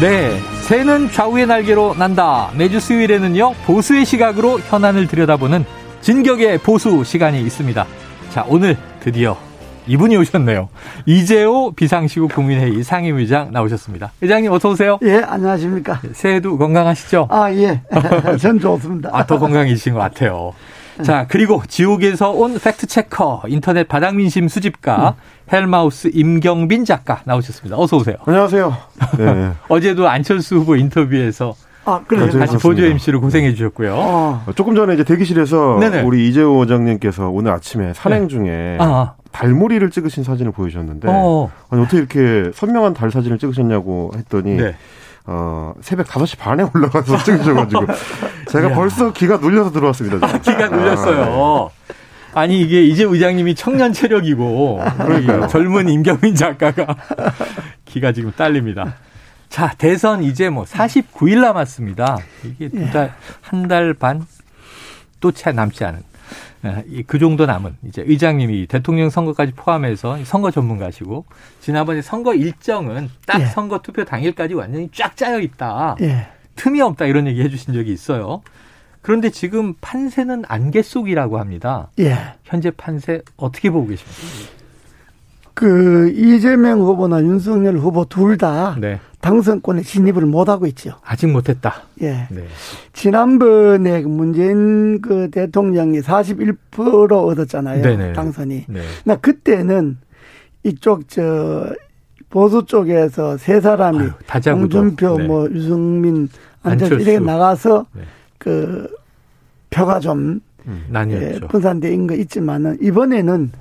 네. 새는 좌우의 날개로 난다. 매주 수요일에는요, 보수의 시각으로 현안을 들여다보는 진격의 보수 시간이 있습니다. 자, 오늘 드디어 이분이 오셨네요. 이재호 비상시국 국민회의 상임의장 나오셨습니다. 회장님 어서 오세요. 예, 안녕하십니까. 새해도 건강하시죠? 아, 예. 전 좋습니다. 아, 더 건강해지신 것 같아요. 자, 그리고 지옥에서 온 팩트체커, 인터넷 바닥민심 수집가, 헬마우스 임경빈 작가 나오셨습니다. 어서 오세요. 안녕하세요. 네. 어제도 안철수 후보 인터뷰에서 아, 그래요. 네, 같이 보조 MC로 고생해 주셨고요. 어, 조금 전에 이제 대기실에서 네네. 우리 이재호 원장님께서 오늘 아침에 산행 네. 중에 아, 달무리를 찍으신 사진을 보여주셨는데 어. 아니, 어떻게 이렇게 선명한 달 사진을 찍으셨냐고 했더니 네. 어, 새벽 5시 반에 올라가서 찍으셔가지고 제가 이야. 벌써 기가 눌려서 들어왔습니다. 지금. 기가 아, 네. 눌렸어요. 아니 이게 이제 의장님이 청년 체력이고 그러니까요. 이 젊은 임경민 작가가 기가 지금 딸립니다. 자 대선 이제 뭐 49일 남았습니다. 이게 두 달 한 달 반 또 채 남지 않은 예, 이그 정도 남은 이제 의장님이 대통령 선거까지 포함해서 선거 전문가시고 지난번에 선거 일정은 딱 예. 선거 투표 당일까지 완전히 쫙 짜여 있다. 예. 틈이 없다 이런 얘기 해주신 적이 있어요. 그런데 지금 판세는 안개 속이라고 합니다. 예. 현재 판세 어떻게 보고 계십니까? 그, 이재명 후보나 윤석열 후보 둘다 네, 당선권에 진입을 못 하고 있죠. 아직 못 했다. 예. 네, 지난번에 그 문재인 그 대통령이 41% 얻었잖아요. 네네. 당선이. 네, 나 그때는 이쪽 저 보수 쪽에서 세 사람이 아유. 홍준표 네. 뭐 유승민 안철수. 이렇게 나가서 네. 그 표가 좀 예, 나뉘었죠. 분산된 거 있지만은 이번에는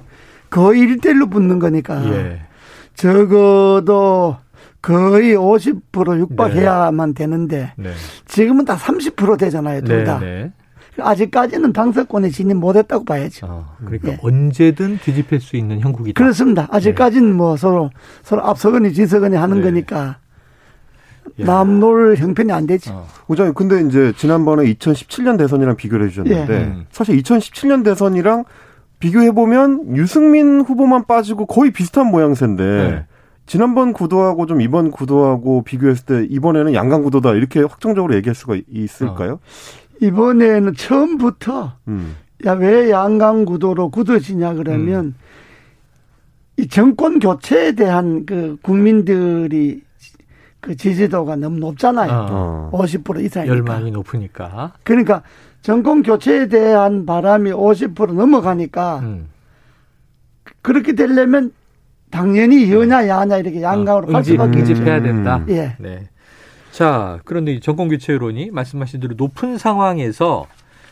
거의 1대1로 붙는 거니까 예, 적어도 거의 50% 육박해야만 되는데 네, 지금은 다 30% 되잖아요, 둘 네, 다. 네. 아직까지는 당선권에 진입 못했다고 봐야죠. 어, 그러니까 예. 언제든 뒤집힐 수 있는 형국이다. 그렇습니다. 아직까지는 뭐 서로 서로 앞서거니 뒤서거니 하는 네. 거니까 야. 남놀 형편이 안 되지. 어, 원장님, 근데 이제 지난번에 2017년 대선이랑 비교를 해주셨는데 예. 음. 사실 2017년 대선이랑 비교해 보면 유승민 후보만 빠지고 거의 비슷한 모양새인데 네. 지난번 구도하고 좀 이번 구도하고 비교했을 때 이번에는 양강 구도다 이렇게 확정적으로 얘기할 수가 있을까요? 이번에는 처음부터 음. 야왜 양강 구도로 굳어지냐 그러면 음. 이 정권 교체에 대한 그 국민들이 그 지지도가 너무 높잖아요. 어, 어. 50% 이상이니까. 열망이 높으니까. 그러니까 정권 교체에 대한 바람이 50% 넘어가니까 음. 그렇게 되려면 당연히 여냐 야냐 이렇게 양강으로 갈 어, 응집, 수밖에 없죠. 응집해야 음. 된다. 예. 네. 자, 그런데 이 정권 교체론이 말씀하신 대로 높은 상황에서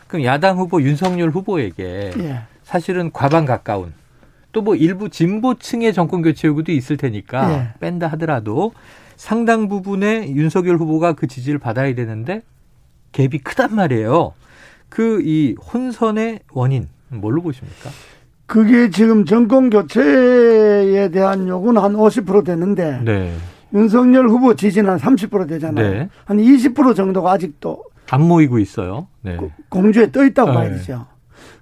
그럼 야당 후보 윤석열 후보에게 예. 사실은 과반 가까운 또 뭐 일부 진보층의 정권 교체 요구도 있을 테니까 예. 뺀다 하더라도 상당 부분의 윤석열 후보가 그 지지를 받아야 되는데 갭이 크단 말이에요. 그 이 혼선의 원인 뭘로 보십니까? 그게 지금 정권 교체에 대한 요구는 한 50% 되는데 네. 윤석열 후보 지지는 한 30% 되잖아요. 네. 한20% 정도가 아직도 안 모이고 있어요. 네. 공주에 떠 있다고 네. 봐야 되죠.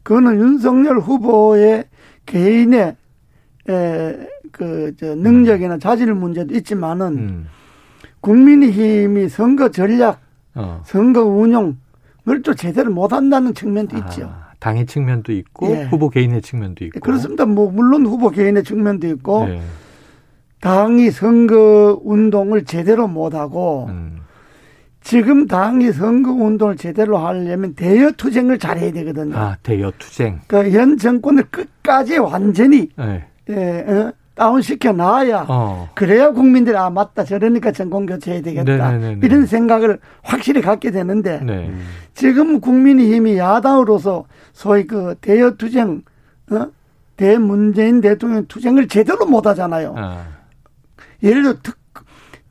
그거는 윤석열 후보의 개인의 그저 능력이나 자질 문제도 있지만은 음. 국민의힘이 선거 전략, 어. 선거 운영을 또 제대로 못 한다는 측면도 있죠. 아, 당의 측면도 있고 예. 후보 개인의 측면도 있고. 그렇습니다. 뭐 물론 후보 개인의 측면도 있고 네. 당이 선거 운동을 제대로 못하고 음. 지금 당이 선거 운동을 제대로 하려면 대여 투쟁을 잘해야 되거든요. 아 대여 투쟁. 그러니까 현 정권을 끝까지 완전히 네. 예, 어, 다운시켜 놔야 어. 그래야 국민들이 아 맞다 저러니까 정권 교체해야 되겠다 네네네네. 이런 생각을 확실히 갖게 되는데 네. 지금 국민의힘이 야당으로서 소위 그 대여 투쟁 어? 대문재인 대통령 투쟁을 제대로 못 하잖아요. 아. 예를 들어 특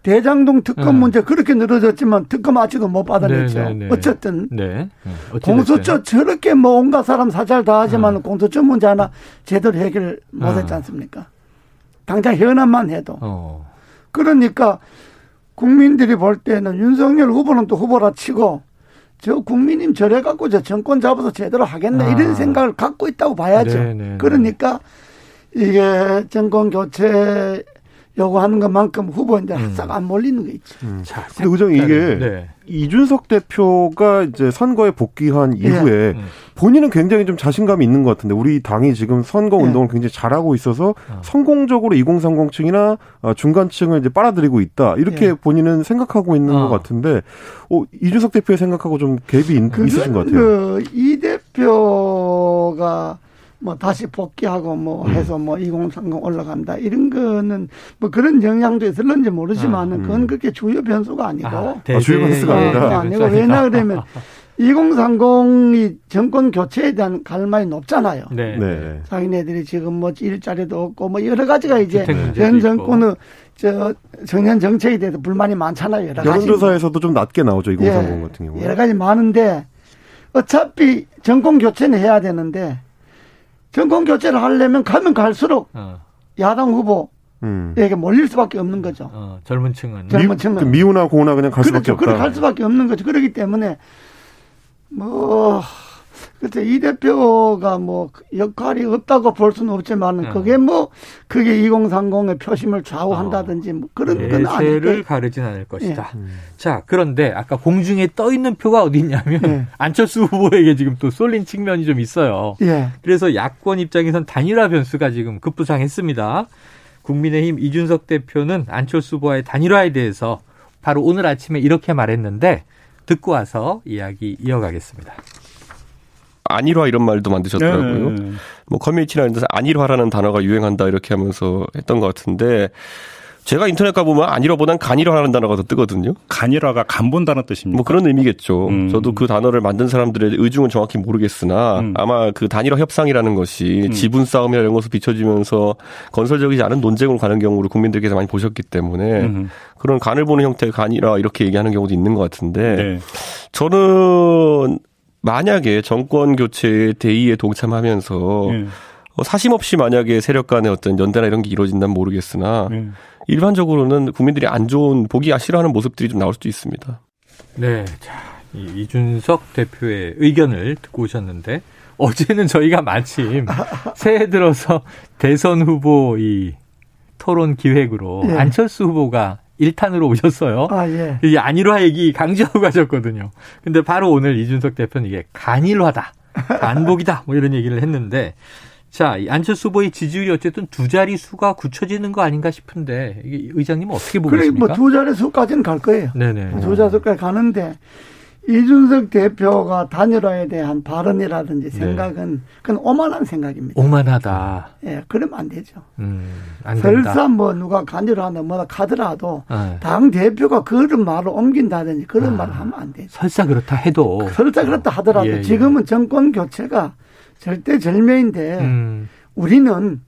대장동 특검 음. 문제 그렇게 늘어졌지만 특검 아직도 못 받아냈죠. 네네네. 어쨌든 네. 네. 어찌됐든. 공소처 저렇게 뭐 온갖 사람 사찰 다 하지만 음. 공소처 문제 하나 제대로 해결 못 했지 음. 않습니까? 당장 현안만 해도 어. 그러니까 국민들이 볼 때는 윤석열 후보는 또 후보라 치고 저 국민님 저래 갖고 저 정권 잡아서 제대로 하겠네 아. 이런 생각을 갖고 있다고 봐야죠. 그러니까 이게 정권 교체 요구하는 것만큼 후보인데 음. 싹안 몰리는 거 있죠. 자, 근데 의정 이게 네. 이준석 대표가 이제 선거에 복귀한 이후에 음. 본인은 굉장히 좀 자신감이 있는 것 같은데 우리 당이 지금 선거 네. 운동을 굉장히 잘하고 있어서 어. 성공적으로 2030층이나 어, 중간층을 이제 빨아들이고 있다 이렇게 네. 본인은 생각하고 있는 어. 것 같은데 어, 이준석 대표의 생각하고 좀 갭이 있, 있으신 것 같아요. 그, 이 대표가 뭐 다시 복귀하고 뭐 음. 해서 뭐 2030 올라간다 이런 거는 뭐 그런 영향도 있을런지 모르지만은 아, 음. 그건 그렇게 주요 변수가 아니고 아, 아, 주요 변수가 어, 아니다. 그거 아니고 왜냐 그러면 2030이 정권 교체에 대한 갈망이 높잖아요. 네. 네. 자기네들이 지금 뭐 일자리도 없고 뭐 여러 가지가 이제 주택 문제도 현. 정권의 저 청년 정책에 대해서 불만이 많잖아요. 여러 가지. 여론조사에서도 좀 낮게 나오죠 2030 예, 같은 경우에. 여러 가지 많은데 어차피 정권 교체는 해야 되는데 정권 교체를 하려면 가면 갈수록 어, 야당 후보에게 음. 몰릴 수밖에 없는 거죠. 어, 젊은 층은. 젊은 미, 층은. 그 미우나 고우나 그냥 갈 수밖에 그렇죠. 없다. 그렇게 갈 수밖에 없는 거죠. 그렇기 때문에 뭐 그때 이 대표가 뭐 역할이 없다고 볼 수는 없지만 네. 그게 뭐 그게 2030의 표심을 좌우한다든지 뭐 그런 건 예세를 아닌데. 가르진 않을 것이다. 음. 자, 그런데 아까 공중에 떠 있는 표가 어디 있냐면 예. 안철수 후보에게 지금 또 쏠린 측면이 좀 있어요. 예. 그래서 야권 입장에선 단일화 변수가 지금 급부상했습니다. 국민의힘 이준석 대표는 안철수 후보와의 단일화에 대해서 바로 오늘 아침에 이렇게 말했는데 듣고 와서 이야기 이어가겠습니다. 안일화 이런 말도 만드셨더라고요. 네. 뭐 커뮤니티나 이런 데서 안일화라는 단어가 유행한다 이렇게 하면서 했던 것 같은데 제가 인터넷 가보면 안일화보단 간일화라는 단어가 더 뜨거든요. 간일화가 간본다는 뜻입니다. 뭐 그런 의미겠죠. 음. 저도 그 단어를 만든 사람들의 의중은 정확히 모르겠으나 음. 아마 그 단일화 협상이라는 것이 음. 지분 싸움이나 이런 것으로 비춰지면서 건설적이지 않은 논쟁으로 가는 경우를 국민들께서 많이 보셨기 때문에 음. 그런 간을 보는 형태의 간이라 이렇게 얘기하는 경우도 있는 것 같은데 네. 저는 만약에 정권 교체의 대의에 동참하면서 예. 어, 사심 없이 만약에 세력 간의 어떤 연대나 이런 게 이루어진다면 모르겠으나 예. 일반적으로는 국민들이 안 좋은 보기 싫어하는 모습들이 좀 나올 수도 있습니다. 네, 자, 이 이준석 대표의 의견을 듣고 오셨는데 어제는 저희가 마침 새해 들어서 대선 후보 이 토론 기획으로 예. 안철수 후보가 1탄으로 오셨어요. 아, 예. 이 안일화 얘기 강조하고 가셨거든요. 근데 바로 오늘 이준석 대표는 이게 간일화다. 간복이다. 뭐 이런 얘기를 했는데 자, 이 안철수 후보의 지지율이 어쨌든 두 자리 수가 굳혀지는 거 아닌가 싶은데 이게 의장님은 어떻게 보고 그래, 계십니까? 뭐두 자리 수까지는 갈 거예요. 네네. 두 자리 수까지 가는데 이준석 대표가 단일화에 대한 발언이라든지 네. 생각은 그건 오만한 생각입니다. 오만하다. 예, 그러면 안 되죠. 음, 안 된다. 설사 뭐 누가 간일화나 뭐라 가더라도 네. 당 대표가 그런 말을 옮긴다든지 그런 아. 말을 하면 안 되죠. 설사 그렇다 해도 설사 그렇다 하더라도 예, 예. 지금은 정권 교체가 절대 절매인데 음, 우리는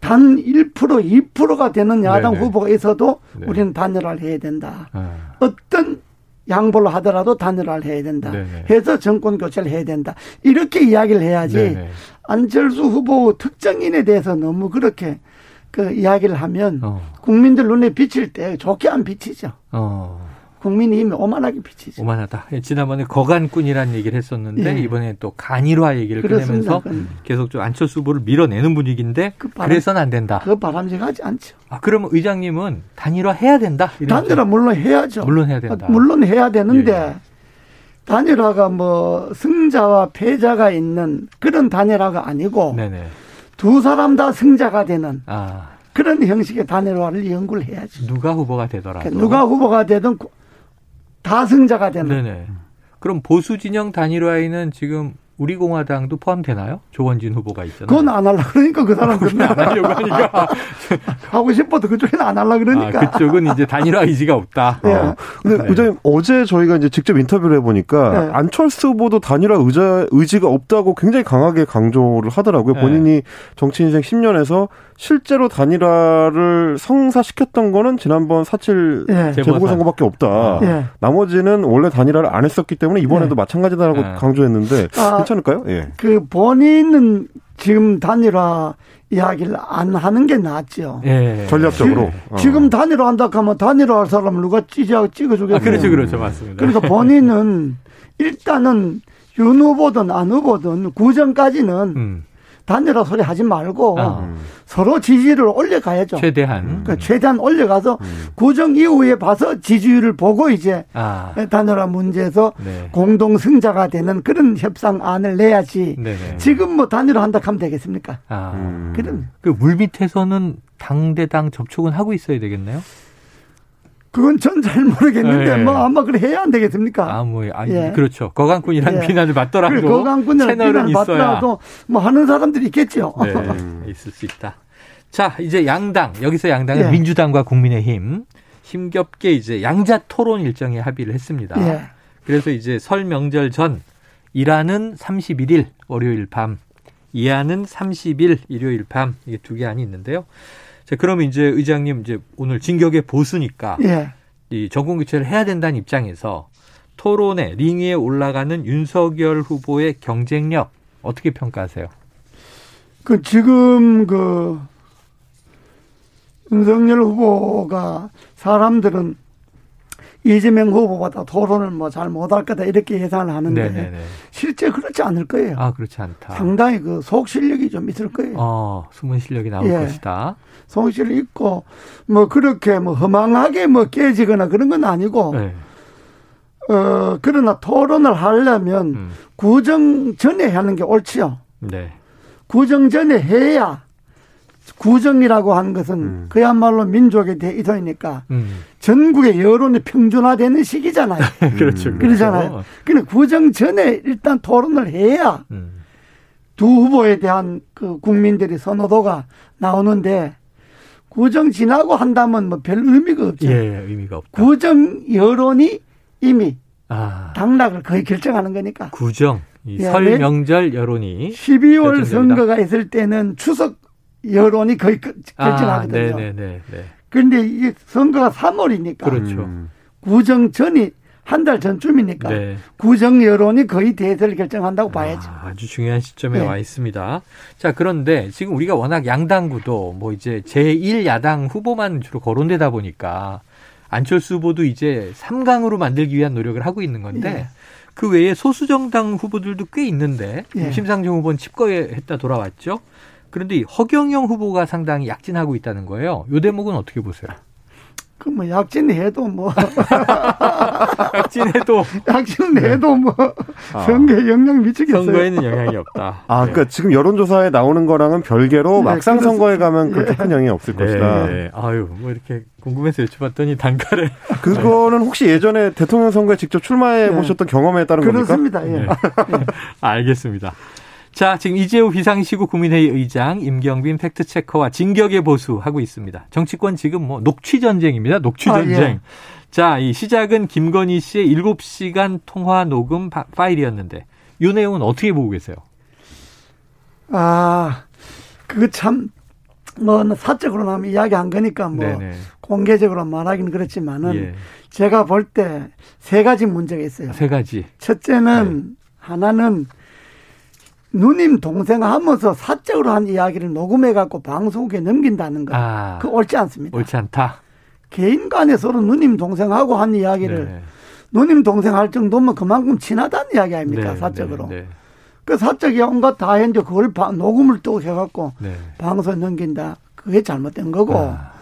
단 1% 2%가 되는 야당 네네. 후보가 있어도 네. 우리는 단일화를 해야 된다. 아, 어떤 양보를 하더라도 단일화를 해야 된다. 네네. 해서 정권 교체를 해야 된다. 이렇게 이야기를 해야지 네네. 안철수 후보 특정인에 대해서 너무 그렇게 그 이야기를 하면 어, 국민들 눈에 비칠 때 좋게 안 비치죠. 어, 국민이 오만하게 비치죠. 오만하다. 예, 지난번에 거간꾼이라는 얘기를 했었는데 예. 이번에 또 간일화 얘기를. 꺼내면서 계속 좀 안철수 후보를 밀어내는 분위기인데 그 바람- 그래서는 안 된다. 그거 바람직하지 않죠. 아, 그러면 의장님은 단일화 해야 된다. 단일화 물론 해야죠. 물론 해야 된다. 아, 물론 해야 되는데 예, 예. 단일화가 뭐 승자와 패자가 있는 그런 단일화가 아니고 네네. 두 사람 다 승자가 되는 아, 그런 형식의 단일화를 연구를 해야지. 누가 후보가 되더라도 누가 후보가 되든 구- 다 승자가 되는. 네네. 그럼 보수 진영 단일화에는 지금 우리 공화당도 포함되나요? 조원진 후보가 있잖아요. 그건 안 하려 그러니까 그 사람들은 안 하려고 하니까 하고 싶어도 그쪽에는 안 하려 그러니까. 아, 그쪽은 이제 단일화 의지가 없다. 예. 어. 근데 네. 의장님 어제 저희가 이제 직접 인터뷰를 해보니까 네. 안철수 후보도 단일화 의자, 의지가 없다고 굉장히 강하게 강조를 하더라고요. 네. 본인이 정치 인생 10년에서 실제로 단일화를 성사시켰던 거는 지난번 4.7 예. 재보궐선거밖에 없다. 예. 나머지는 원래 단일화를 안 했었기 때문에 이번에도 마찬가지다라고 네. 강조했는데 아. 괜찮을까요? 예. 그 본인은 지금 단일화 이야기를 안 하는 게 낫죠. 예. 전략적으로. 어. 지금 단일화 한다 하면 단일화 할 사람을 누가 찌져 찍어주겠어요. 아, 그렇죠, 그렇죠. 맞습니다. 그러니까 본인은 일단은 윤 후보든 안 후보든 구정까지는 음, 단일화 소리 하지 말고 아. 서로 지지를 올려가야죠. 최대한. 그러니까 최대한 올려가서 구정 이후에 봐서 지지율을 보고 이제 아, 단일화 문제에서 네. 공동 승자가 되는 그런 협상안을 내야지. 네네. 지금 뭐 단일화 한다 하면 되겠습니까? 아, 음. 그럼 그 물밑에서는 당대당 접촉은 하고 있어야 되겠네요. 그건 전 잘 모르겠는데 네. 뭐 아마 그래 해야 안 되겠습니까? 아, 뭐, 아, 예. 그렇죠. 거강꾼이라는 예. 비난을 받더라도 그래, 거강꾼이라는 채널은 받더라도 뭐 하는 사람들이 있겠죠. 네, 있을 수 있다. 자, 이제 양당 여기서 양당은 예. 민주당과 국민의힘 힘겹게 이제 양자 토론 일정에 합의를 했습니다. 예. 그래서 이제 설 명절 전 일하는 31일 월요일 밤, 이하는 30일 일요일 밤 이게 두 개 안이 있는데요. 자, 그러면 이제 의장님 이제 오늘 진격의 보수니까 예. 이 정권 교체를 해야 된다는 입장에서 토론에 링 위에 올라가는 윤석열 후보의 경쟁력 어떻게 평가하세요? 그 지금 그 윤석열 후보가 사람들은 이재명 후보보다 토론을 뭐 잘 못할 거다 이렇게 예상을 하는데 네네네. 실제 그렇지 않을 거예요. 아 그렇지 않다. 상당히 그 속 실력이 좀 있을 거예요. 어 숨은 실력이 나올 예. 것이다. 속 실력 있고 뭐 그렇게 뭐 허망하게 뭐 깨지거나 그런 건 아니고 네. 어 그러나 토론을 하려면 음. 구정 전에 하는 게 옳지요. 네. 구정 전에 해야 구정이라고 하는 것은 음. 그야말로 민족의 대이동이니까 음. 전국의 여론이 평준화되는 시기잖아요. 그렇죠. 그러잖아요. 근데 구정 전에 일단 토론을 해야 음. 두 후보에 대한 그 국민들의 선호도가 나오는데 구정 지나고 한다면 뭐 별 의미가 없죠. 예, 의미가 없다. 구정 여론이 이미 아 당락을 거의 결정하는 거니까. 구정 이 예, 설 왜- 명절 여론이 12월 결정적이다. 선거가 있을 때는 추석 여론이 거의 그- 결정하거든요. 아, 네네네. 네. 그런데 이게 선거가 3월이니까 그렇죠. 음. 구정 전이 한 달 전쯤이니까 네. 구정 여론이 거의 대세를 결정한다고 봐야죠. 아, 아주 중요한 시점에 네. 와 있습니다. 자, 그런데 지금 우리가 워낙 양당구도 뭐 이제 제1 야당 후보만 주로 거론되다 보니까 안철수 후보도 이제 3강으로 만들기 위한 노력을 하고 있는 건데 예. 그 외에 소수정당 후보들도 꽤 있는데 예. 심상정 후보는 칩거했다 돌아왔죠. 그런데 이 허경영 후보가 상당히 약진하고 있다는 거예요. 요 대목은 어떻게 보세요? 그 뭐 약진 해도 뭐 약진해도 약진 해도 뭐 아. 선거에 영향 미치겠어요. 선거에는 영향이 없다. 아, 네. 그러니까 지금 여론조사에 나오는 거랑은 별개로 네, 막상 그렇습니다. 선거에 가면 그렇게 예. 큰 영향이 없을 것이다. 네. 아유, 뭐 이렇게 궁금해서 여쭤봤더니 단가를 그거는 혹시 예전에 대통령 선거에 직접 출마해 네. 보셨던 경험에 따른 겁니까? 그렇습니다. 예. 네. 알겠습니다. 자, 지금 이재우 비상시국 국민회의 의장, 임경빈 팩트체커와 진격의 보수 하고 있습니다. 정치권 지금 뭐 녹취 전쟁입니다. 녹취 아, 전쟁. 예. 자, 이 시작은 김건희 씨의 7시간 통화 녹음 파- 파일이었는데 이 내용은 어떻게 보고 계세요? 아, 그거 참, 뭐, 사적으로 나면 이야기 한 거니까 뭐, 네네. 공개적으로 말하기는 그렇지만은, 예. 제가 볼 때 세 가지 문제가 있어요. 세 가지. 첫째는, 네. 하나는, 누님 동생 하면서 사적으로 한 이야기를 녹음해 갖고 방송국에 넘긴다는 거. 아, 그 옳지 않습니다. 옳지 않다. 개인 간에 서로 누님 동생하고 한 이야기를 네. 누님 동생 할 정도면 그만큼 친하다는 이야기 아닙니까? 네, 사적으로. 네, 네. 그 사적이 온갖 다 했는데 그걸 바- 녹음을 또 해갖고 네. 방송에 넘긴다. 그게 잘못된 거고. 아,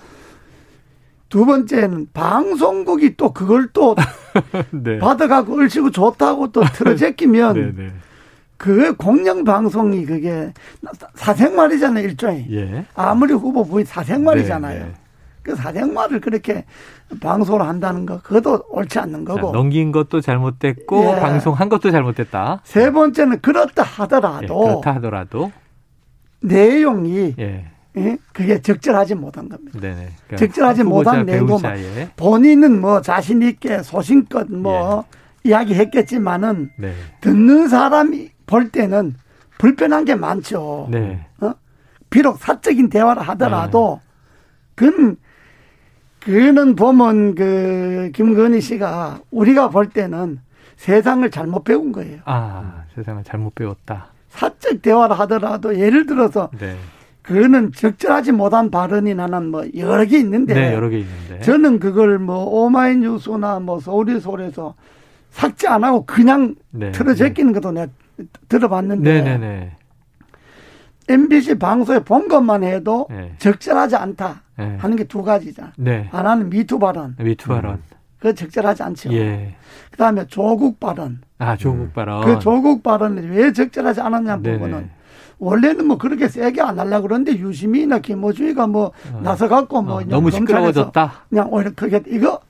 두 번째는 방송국이 또 그걸 또 네. 받아가고 얼씨구 좋다고 또 틀어제끼면 네, 네. 그게 공영 방송이 그게 사생활이잖아요, 일종의. 예. 아무리 후보 부인 사생활이잖아요. 네, 네. 그 사생활을 그렇게 방송을 한다는 거 그것도 옳지 않는 자, 거고 넘긴 것도 잘못됐고 예. 방송한 것도 잘못됐다. 세 번째는 그렇다 예, 하더라도 그렇다 하더라도 내용이 예, 예, 그게 적절하지 못한 겁니다. 네네. 그러니까 적절하지 못한 내용도 배우자의 본인은 뭐 자신 있게 소신껏 뭐 예. 이야기했겠지만은 네, 듣는 사람이 볼 때는 불편한 게 많죠. 네, 어? 비록 사적인 대화를 하더라도 그는 그는 보면 그 김건희 씨가 우리가 볼 때는 세상을 잘못 배운 거예요. 아 세상을 잘못 배웠다. 사적 대화를 하더라도 예를 들어서 네, 그거는 적절하지 못한 발언이 나는 뭐 여러 개 있는데 네 여러 개 있는데. 저는 그걸 뭐 오마이뉴스나 뭐 서울이솔에서 삭제 안 하고 그냥 네, 틀어 제끼는 것도 내가 들어봤는데 네, 네, 네. MBC 방송에 본 것만 해도 네. 적절하지 않다 네. 하는 게 두 가지잖아. 네. 하나는 미투 발언, 미투 발언. 그거 적절하지 않죠. 예. 그다음에 조국 발언, 아 조국 발언. 그 조국 발언이 왜 적절하지 않았냐. 부분은 원래는 뭐 그렇게 세게 안 하려고 그러는데 유시민이나 김호중이가 뭐 나서 갖고 뭐 어, 너무 시끄러워졌다. 그냥 오히려 그게 이거 후-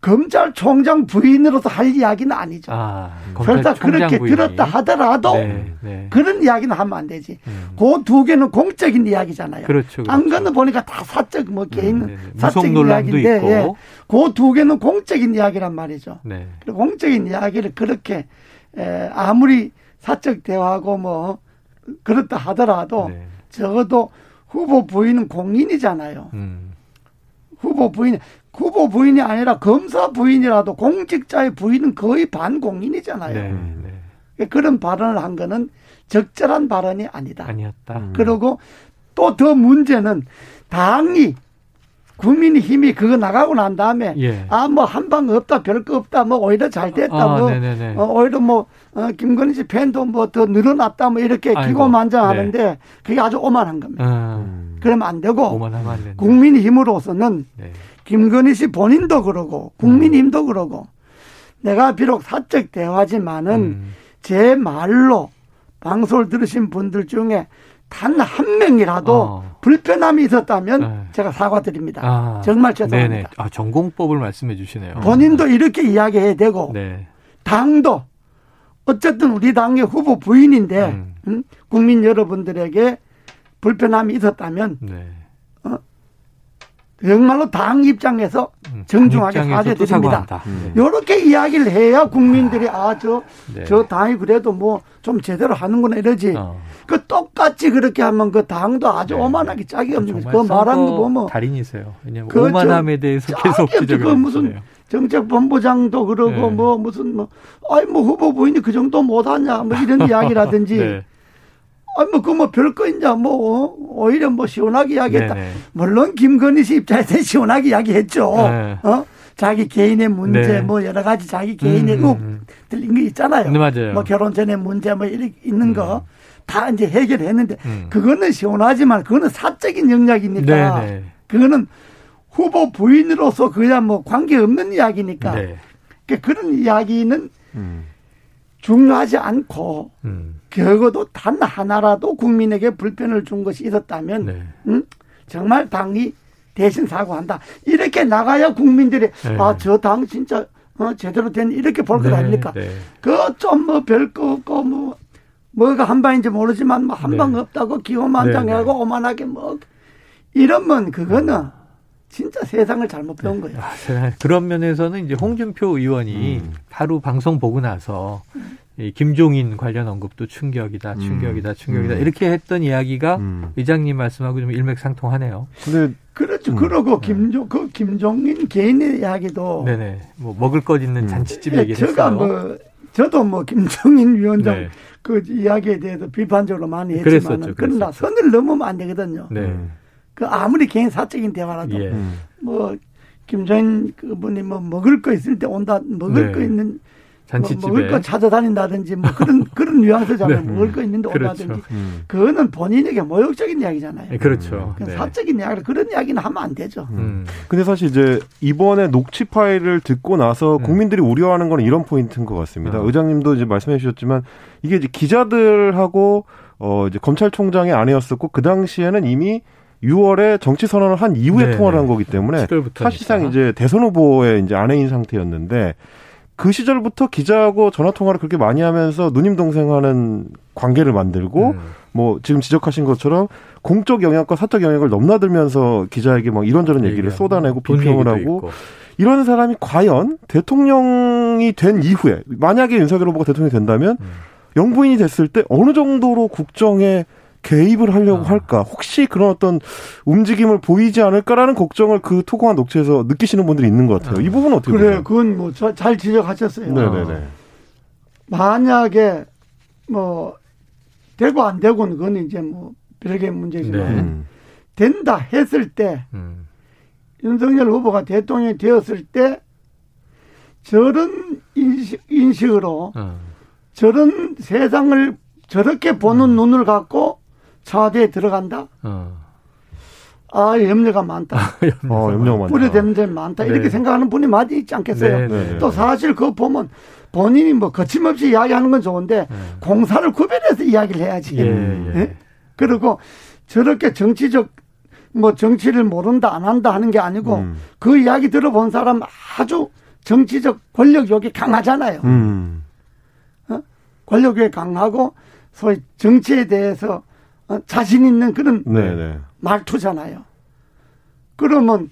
검찰총장 부인으로서 할 이야기는 아니죠. 아 설사 그렇게 부인이. 들었다 하더라도 네, 네. 그런 이야기는 하면 안 되지. 음. 그두 개는 공적인 이야기잖아요. 그렇죠, 그렇죠. 안 거는 보니까 다 사적 뭐 개인 네, 네. 사적 무속 논란도 이야기인데 있고. 예. 그두 개는 공적인 이야기란 말이죠. 네. 그리고 공적인 이야기를 그렇게 에, 아무리 사적 대화하고 뭐 그렇다 하더라도 네. 적어도 후보 부인은 공인이잖아요. 음. 후보 부인 후보 부인이 아니라 검사 부인이라도 공직자의 부인은 거의 반공인이잖아요. 네. 네. 그런 발언을 한 거는 적절한 발언이 아니다. 아니었다. 그리고 또 더 문제는 당이 국민의힘이 그거 나가고 난 다음에 예. 아뭐 한방 없다 별거 없다 뭐 오히려 잘 됐다 아, 뭐 네네네. 어, 오히려 뭐 어, 김건희 씨 팬도 뭐 더 늘어났다 뭐 이렇게 아이고, 네. 기고만장하는데 그게 아주 오만한 겁니다. 음. 그러면 안 되고. 국민의힘으로서는 네. 김건희 씨 본인도 그러고 음. 국민힘도 그러고 내가 비록 사적 대화지만은 음. 제 말로 방송을 들으신 분들 중에 단 한 명이라도 어. 불편함이 있었다면 네. 제가 사과드립니다. 아, 정말 죄송합니다. 네네. 아, 전공법을 말씀해 주시네요. 본인도 이렇게 이야기해야 되고 네. 당도 어쨌든 우리 당의 후보 부인인데 음. 음, 국민 여러분들에게 불편함이 있었다면 네. 정말로 당 입장에서 음, 정중하게 당 입장에서 또 사죄드립니다. 네. 요렇게 이야기를 해야 국민들이 아 저저 네. 당이 그래도 뭐 좀 제대로 하는구나 이러지. 어. 그 똑같이 그렇게 하면 그 당도 아주 네. 오만하게 짝이 없는 거지. 정말 그 말한 거 보면 달인이세요. 왜냐면 그 오만함에 저- 대해서 계속. 지적을 그 무슨. 정책본부장도 그러고 네. 뭐 무슨 뭐 아니 뭐 후보 부인이 그 정도 못하냐 뭐 이런 이야기라든지 네. 아니 뭐그 뭐 별거 있냐 뭐 어? 오히려 뭐 시원하게 이야기했다. 네네. 물론 김건희 씨 입장에서 시원하게 이야기했죠. 네. 어? 자기 개인의 문제 네. 뭐 여러 가지 자기 개인의 음, 의 음. 들린 거 있잖아요. 네, 맞아요. 뭐 결혼 전에 문제 뭐 이렇게 있는 거다 이제 해결했는데 음. 그거는 시원하지만 그거는 사적인 영역이니까 네네. 그거는 후보 부인으로서 그냥 뭐 관계 없는 이야기니까 네. 그러니까 그런 이야기는 음. 중요하지 않고 음. 적어도 단 하나라도 국민에게 불편을 준 것이 있었다면 네. 음? 정말 당이 대신 사과한다. 이렇게 나가야 국민들이 네. 아저 당 진짜 어, 제대로 된 이렇게 볼것 네, 아닙니까? 네. 그좀 뭐 별거 없고 뭐 뭐가 한 방인지 모르지만 뭐 한방 네. 없다고 기호만장하고 네, 네. 오만하게 뭐 이러면 그거는 진짜 세상을 잘못 배운 거예요. 아. 그런 면에서는 이제 홍준표 의원이 음. 하루 방송 보고 나서 이 김종인 관련 언급도 충격이다, 충격이다, 충격이다 음. 이렇게 했던 이야기가 음. 의장님 말씀하고 좀 일맥상통하네요. 근데 그렇죠. 음. 그러고 김종 그 김종인 개인의 이야기도 네네. 뭐 먹을 것 있는 음. 잔치집 예, 얘기를 제가 했어요. 뭐 저도 뭐 김종인 위원장 네. 그 이야기에 대해서 비판적으로 많이 그랬었죠, 했지만 그러나 그랬었죠. 선을 넘으면 안 되거든요. 네. 음. 그 아무리 개인 사적인 대화라도 예. 음. 뭐 김종인 그분이 뭐 먹을 거 있을 때 온다 먹을 네. 거 있는 뭐 잔치집에 먹을 거 찾아다닌다든지 뭐 그런 그런 뉘앙스잖아요. 네. 먹을 거 있는데 그렇죠. 온다든지 음. 그거는 본인에게 모욕적인 이야기잖아요. 네, 그렇죠. 그 네. 사적인 이야기를 그런 이야기는 하면 안 되죠. 음. 근데 사실 이제 이번에 녹취 파일을 듣고 나서 음. 국민들이 우려하는 건 이런 포인트인 것 같습니다. 어. 의장님도 이제 말씀해 주셨지만 이게 이제 기자들하고 어 이제 검찰총장의 아내였었고 그 당시에는 이미 6월에 정치 선언을 한 이후에 네, 통화를 네. 한 거기 때문에 7월부터니까. 사실상 이제 대선 후보의 이제 아내인 상태였는데 그 시절부터 기자하고 전화 통화를 그렇게 많이 하면서 누님 동생하는 관계를 만들고 음. 뭐 지금 지적하신 것처럼 공적 영역과 사적 영역을 넘나들면서 기자에게 막 이런저런 얘기를 쏟아내고 돈 비평을 하고 있고. 이런 사람이 과연 대통령이 된 이후에 만약에 윤석열 후보가 대통령이 된다면 음. 영부인이 됐을 때 어느 정도로 국정에 개입을 하려고 아. 할까? 혹시 그런 어떤 움직임을 보이지 않을까라는 걱정을 그 토공한 녹취에서 느끼시는 분들이 있는 것 같아요. 이 부분은 어떻게 그래, 보세요? 그건 뭐 잘 지적하셨어요. 네네네. 만약에 뭐 되고 안 되고는 그건 이제 뭐 별개의 문제지만 네. 음. 된다 했을 때 음. 윤석열 후보가 대통령이 되었을 때 저런 인식, 인식으로 어. 저런 세상을 저렇게 보는 음. 눈을 갖고 청와대에 들어간다? 어. 아, 염려가 많다. 어, 염려가 많다. 뿌려대는 점이 많다. 이렇게 네. 생각하는 분이 많이 있지 않겠어요? 네, 네. 또 사실 그거 보면 본인이 뭐 거침없이 이야기하는 건 좋은데 공사를 구별해서 이야기를 해야지. 예, 예. 예? 그리고 저렇게 정치적 뭐 정치를 모른다 안 한다 하는 게 아니고 음. 그 이야기 들어본 사람 아주 정치적 권력욕이 강하잖아요. 음. 권력욕이 강하고 소위 정치에 대해서 어, 자신 있는 그런 네네. 말투잖아요. 그러면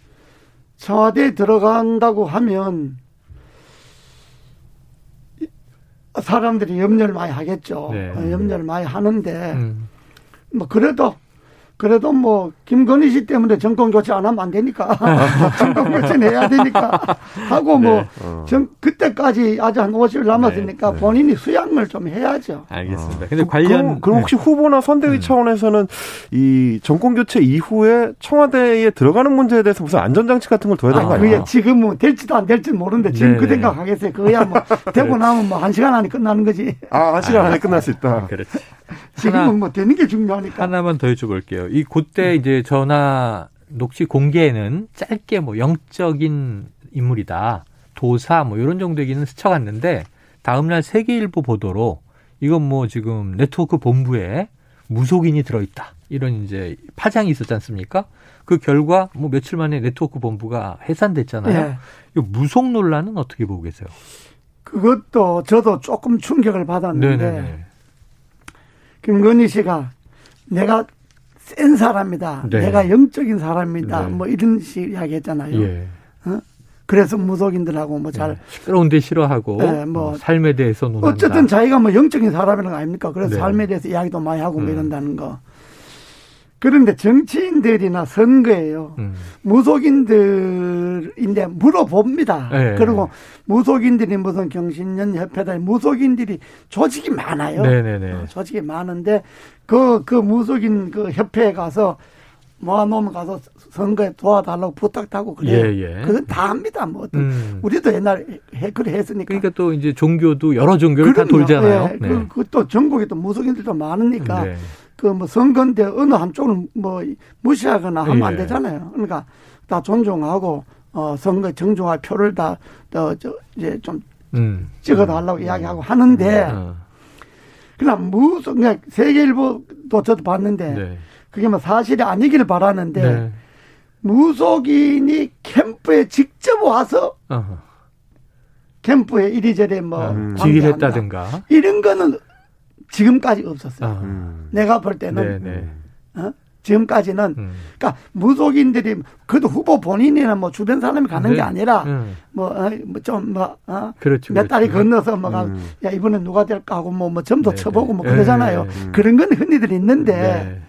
청와대에 들어간다고 하면 이- 사람들이 염려를 많이 하겠죠. 네. 어, 염려를 많이 하는데 음. 뭐 그래도 그래도 뭐 김건희 씨 때문에 정권 교체 안 하면 안 되니까 정권 교체는 해야 되니까 하고 뭐 어. 정, 그때까지 아직 한 50일 남았으니까 네. 본인이 수양을 좀 해야죠. 알겠습니다. 근데 그- 관련 그럼, 그럼 혹시 후보나 선대위 음. 차원에서는 이 정권 교체 이후에 청와대에 들어가는 문제에 대해서 무슨 안전장치 같은 걸 둬야 되는 거 아, 아니에요? 그게 지금은 될지도 안 될지는 모르는데 지금 그 네네. 생각 하겠어요. 그거야 뭐 되고 나면 뭐 한 시간 안에 끝나는 거지. 아, 한 시간 안에 끝날 수 있다. 그렇지. 지금은 하나- 뭐 되는 게 중요하니까. 하나만 더 여쭤볼게요. 이 그때 이제 전화 녹취 공개는 짧게 뭐 영적인 인물이다. 도사 뭐 이런 정도 얘기는 스쳐갔는데 다음날 세계일보 보도로 이건 뭐 지금 네트워크 본부에 무속인이 들어있다. 이런 이제 파장이 있었지 않습니까? 그 결과 뭐 며칠 만에 네트워크 본부가 해산됐잖아요. 예. 이 무속 논란은 어떻게 보고 계세요? 그것도 저도 조금 충격을 받았는데 네네네. 김건희 씨가 내가 센 사람이다. 네. 내가 영적인 사람이다. 네. 뭐 이런 식 이야기했잖아요. 예. 그래서 무속인들하고 뭐잘 시끄러운데 싫어하고 네, 뭐 어, 삶에 대해서 논한다. 어쨌든 자기가 뭐 영적인 사람이라는 거 아닙니까? 그래서 네. 삶에 대해서 이야기도 많이 하고 뭐 음. 이런다는 거. 그런데 정치인들이나 선거예요. 음. 무속인들인데 물어봅니다. 네. 그리고 무속인들이 무슨 경신년 협회다 무속인들이 조직이 많아요. 어, 조직이 많은데 그, 그 무속인 그 협회에 가서 모아놓으면 가서 선거에 도와달라고 부탁하고 그래요. 예, 예. 그건 다 합니다. 뭐 어떤 음. 우리도 옛날에 해, 그래 했으니까. 그러니까 또 이제 종교도 여러 종교를 다 그럼요. 돌잖아요. 예, 그, 그또 전국에 또 무속인들도 많으니까 네. 그 뭐 선거인데 어느 한쪽을 뭐 무시하거나 하면 안 예. 되잖아요. 그러니까 다 존중하고 어 선거 정중화 표를 다저 이제 좀 음. 찍어달라고 이야기하고 하는데 어. 그냥 무속 그냥 세계일보도 저도 봤는데 네. 그게 뭐 사실이 아니기를 바라는데 네. 무속인이 캠프에 직접 와서 어허. 캠프에 이리저리 뭐 음. 지휘했다든가. 이런 거는 지금까지 없었어요. 어. 음. 내가 볼 때는 네, 네. 어? 지금까지는 음. 그러니까 무속인들이 그래도 후보 본인이나 뭐 주변 사람이 가는 네. 게 아니라 음. 뭐좀뭐 어? 그렇죠. 몇 달이 그렇죠. 건너서 뭐가 음. 야 이번에 누가 될까 하고 뭐, 뭐 점도 네, 쳐보고 뭐 네. 그러잖아요. 네, 음. 그런 건 흔히들 있는데 네.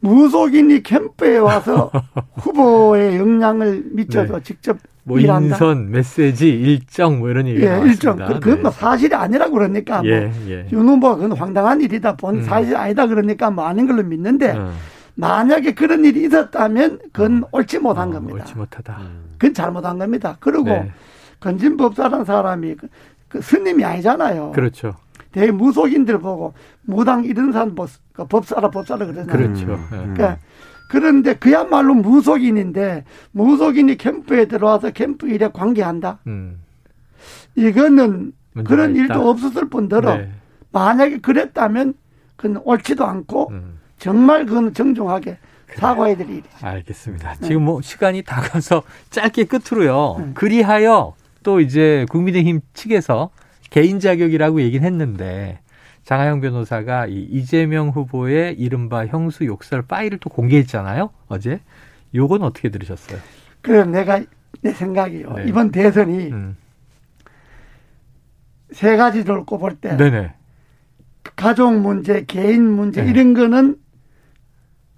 무속인이 캠프에 와서 후보의 역량을 미쳐서 네. 직접 뭐 일한다. 인선, 메시지, 일정 뭐 이런 얘기가 예, 나왔습니다. 일정. 그- 그건 뭐 네. 사실이 아니라 그러니까 예, 뭐. 예. 윤 후보가 그건 황당한 일이다. 본 음. 사실 아니다 그러니까 뭐 아닌 걸로 믿는데 어. 만약에 그런 일이 있었다면 그건 옳지 못한 어, 겁니다. 옳지 못하다. 그건 잘못한 겁니다. 그리고 네. 건진법사라는 사람이 그, 그 스님이 아니잖아요. 그렇죠. 대개 무속인들 보고 무당 이런 사람 법, 그 법사라 법사라 그러잖아요. 그렇죠. 음. 예. 음. 그러니까 그런데 그야말로 무속인인데 무속인이 캠프에 들어와서 캠프 일에 관계한다. 음. 이거는 그런 있다. 일도 없었을 뿐더러 네. 만약에 그랬다면 그건 옳지도 않고 음. 정말 그건 정중하게 사과해야 될 일이죠. 알겠습니다. 네. 지금 뭐 시간이 다 가서 짧게 끝으로요. 그리하여 또 이제 국민의힘 측에서 개인 자격이라고 얘기는 했는데 장하영 변호사가 이 이재명 후보의 이른바 형수 욕설 파일을 또 공개했잖아요. 어제. 요건 어떻게 들으셨어요? 그럼 내가 내 생각이요. 네. 이번 대선이 음. 세 가지를 꼽을 때 네네. 가족 문제, 개인 문제 네. 이런 거는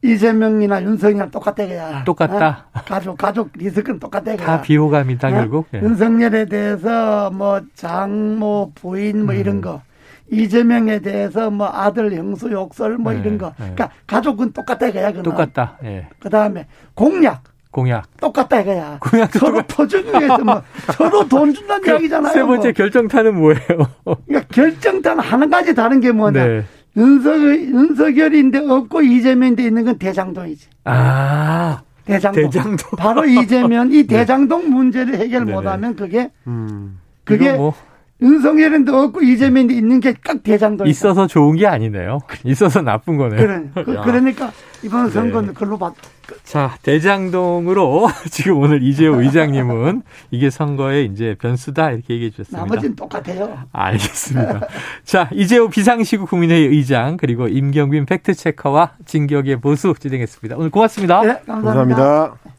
이재명이나 윤석이랑 똑같다 그야. 똑같다. 어? 가족 가족 리스크는 똑같다 그야. 다 비호감이다 어? 결국. 예. 윤석열에 대해서 뭐 장모 부인 뭐 음. 이런 거. 이재명에 대해서 뭐 아들 형수 욕설 뭐 네, 이런 거. 네. 그러니까 가족은 똑같다 이거야. 그는. 똑같다. 예. 그다음에 공약 공약. 똑같다 이거야. 공약도 서로 똑같- 퍼주기 위해서 뭐 서로 돈 준다는 이야기잖아요. 세 번째 뭐. 결정타는 뭐예요? 그러니까 결정단 한 가지 다른 게 뭐냐. 네. 윤석, 윤석열인데 없고 이재명인데 있는 건 대장동이지. 아, 대장동. 대장동. 바로 이재명, 이 대장동 문제를 해결 네네. 못하면 그게, 음. 그게 뭐 윤석열인데 없고 이재명인데 있는 게 딱 대장동. 있어서 좋은 게 아니네요. 있어서 나쁜 거네요. 그래. 그, 야. 그러니까 이번 네. 선거는 그걸로 봤, 자, 대장동으로 지금 오늘 이재호 의장님은 이게 선거의 이제 변수다 이렇게 얘기해 주셨습니다. 나머지는 똑같아요. 알겠습니다. 자, 이재호 비상시국 국민회의 의장 그리고 임경빈 팩트체커와 진격의 보수 진행했습니다. 오늘 고맙습니다. 네, 감사합니다. 감사합니다.